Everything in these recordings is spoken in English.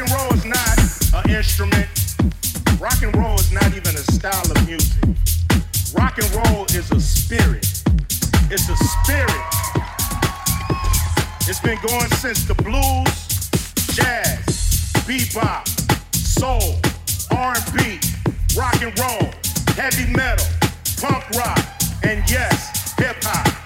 Rock and roll is not an instrument. Rock and roll is not even a style of music. Rock and roll is a spirit. It's a spirit. It's been going since the blues, jazz, bebop, soul, R&B, rock and roll, heavy metal, punk rock, and yes, hip hop.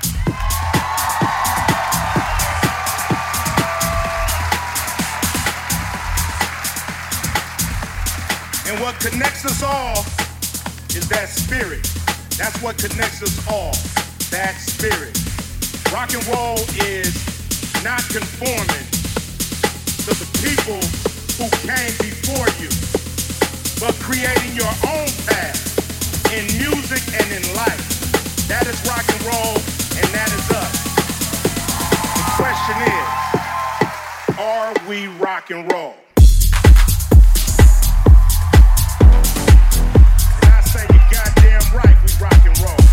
And what connects us all is that spirit. That's what connects us all. That spirit. Rock and roll is not conforming to the people who came before you, but creating your own path in music and in life. That is rock and roll, and that is us. The question is, are we rock and roll? right, we rock and roll.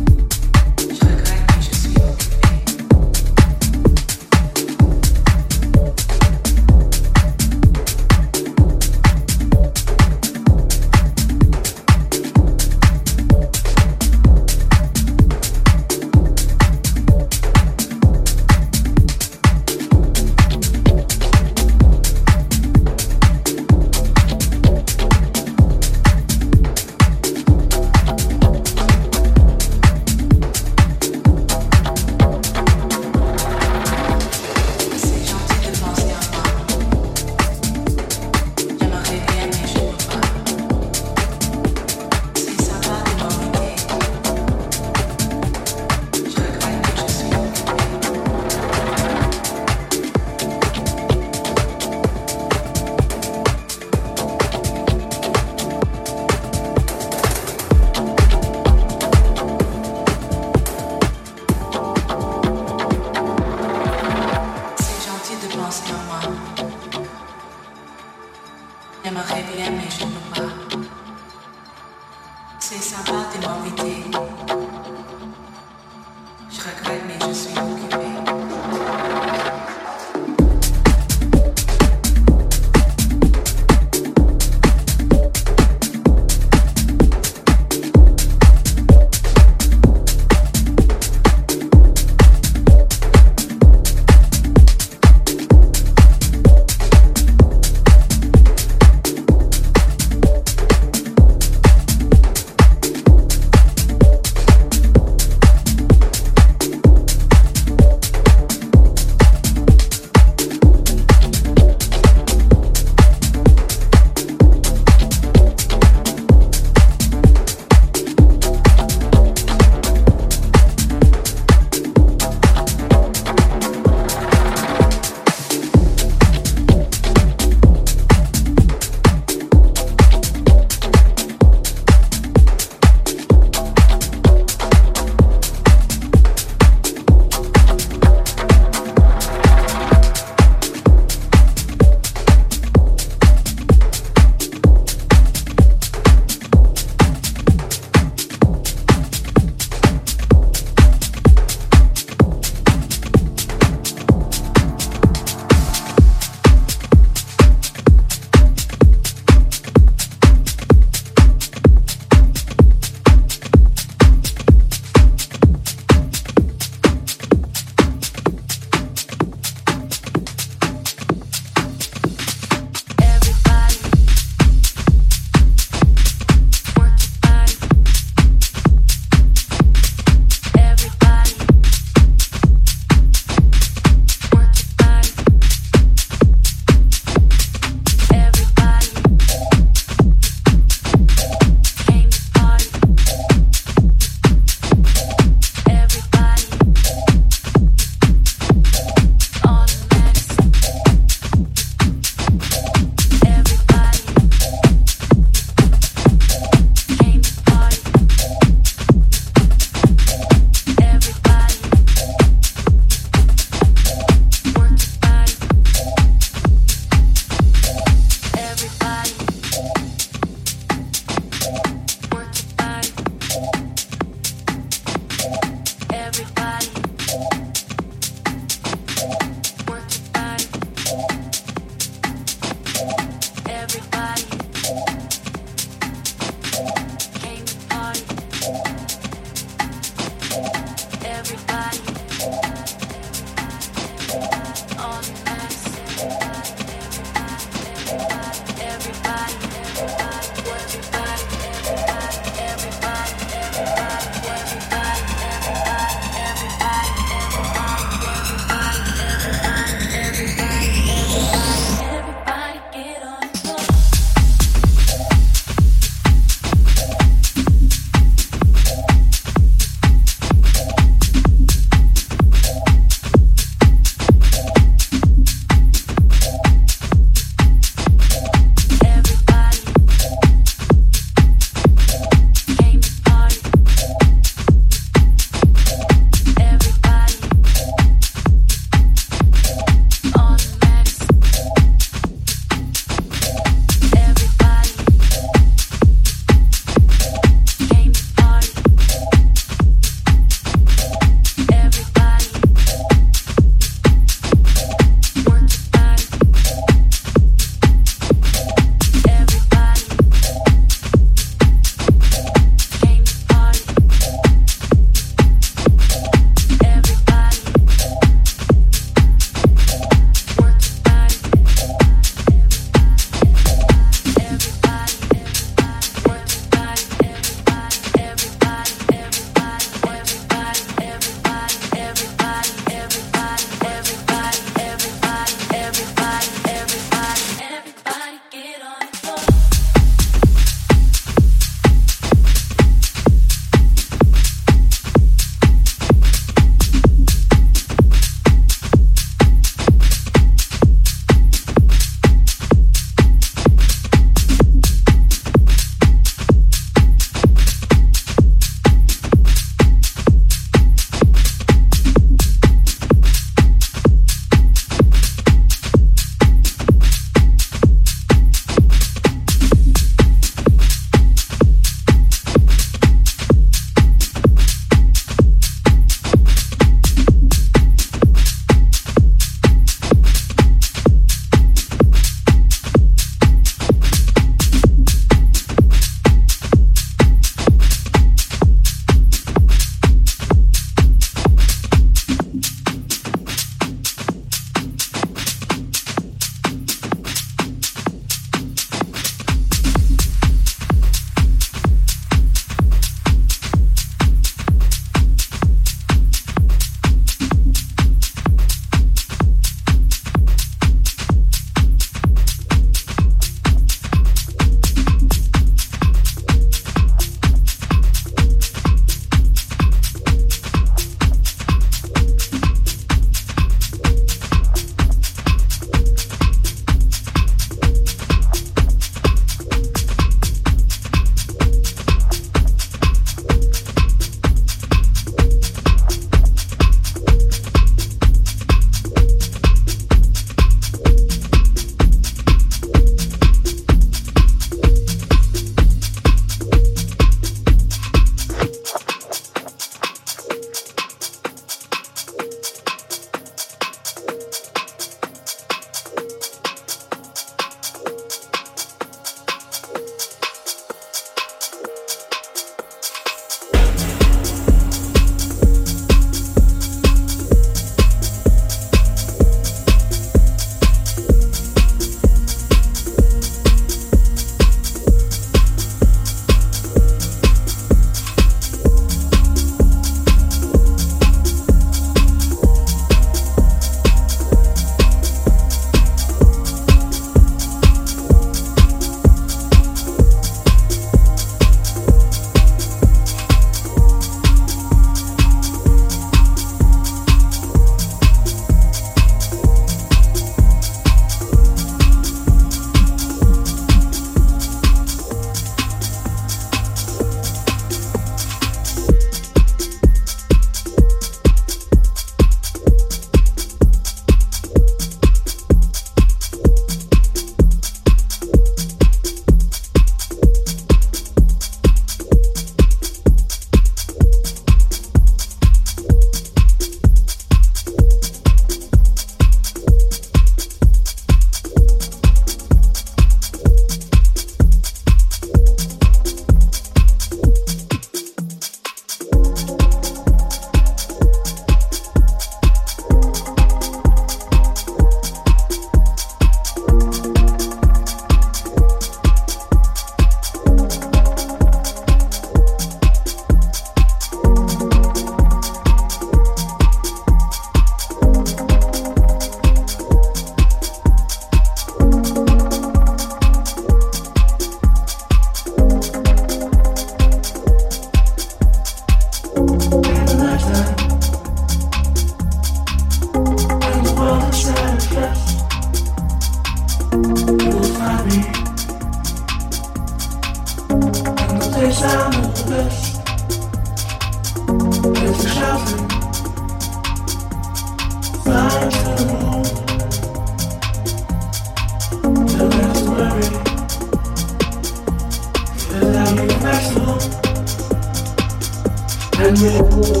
Thank you.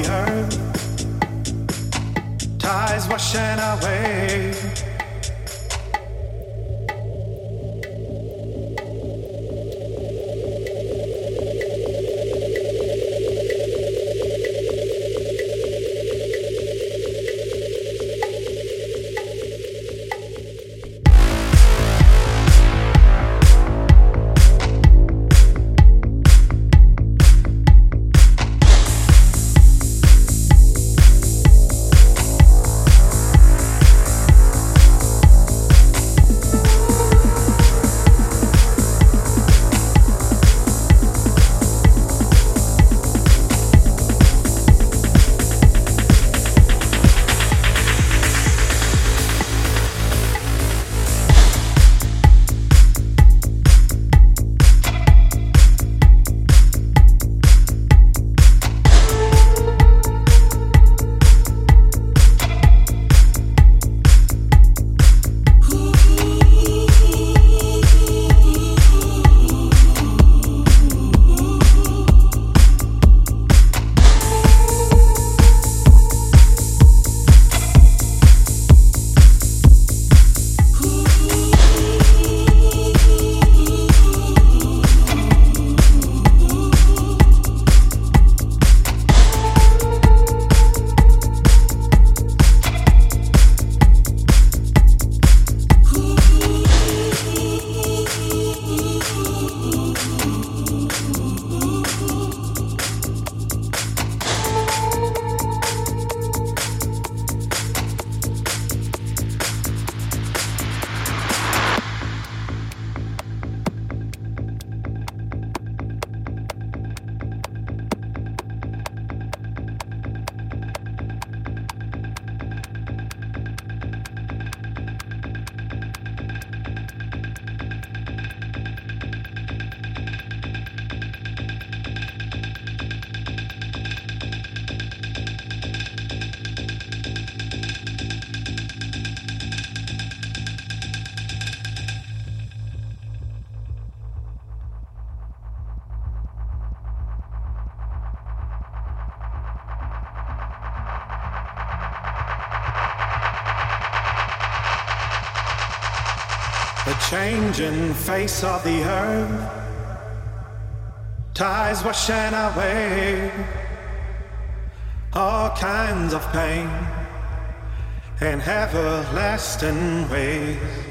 Changing face of the earth, tides washing away all kinds of pain in everlasting ways.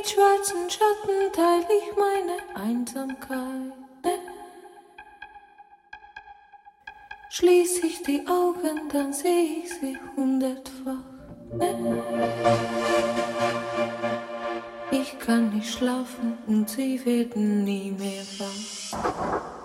Mit schwarzen Schatten teile ich meine Einsamkeit. Schließ ich die Augen, dann sehe ich sie hundertfach. Ich kann nicht schlafen und sie werden nie mehr wach.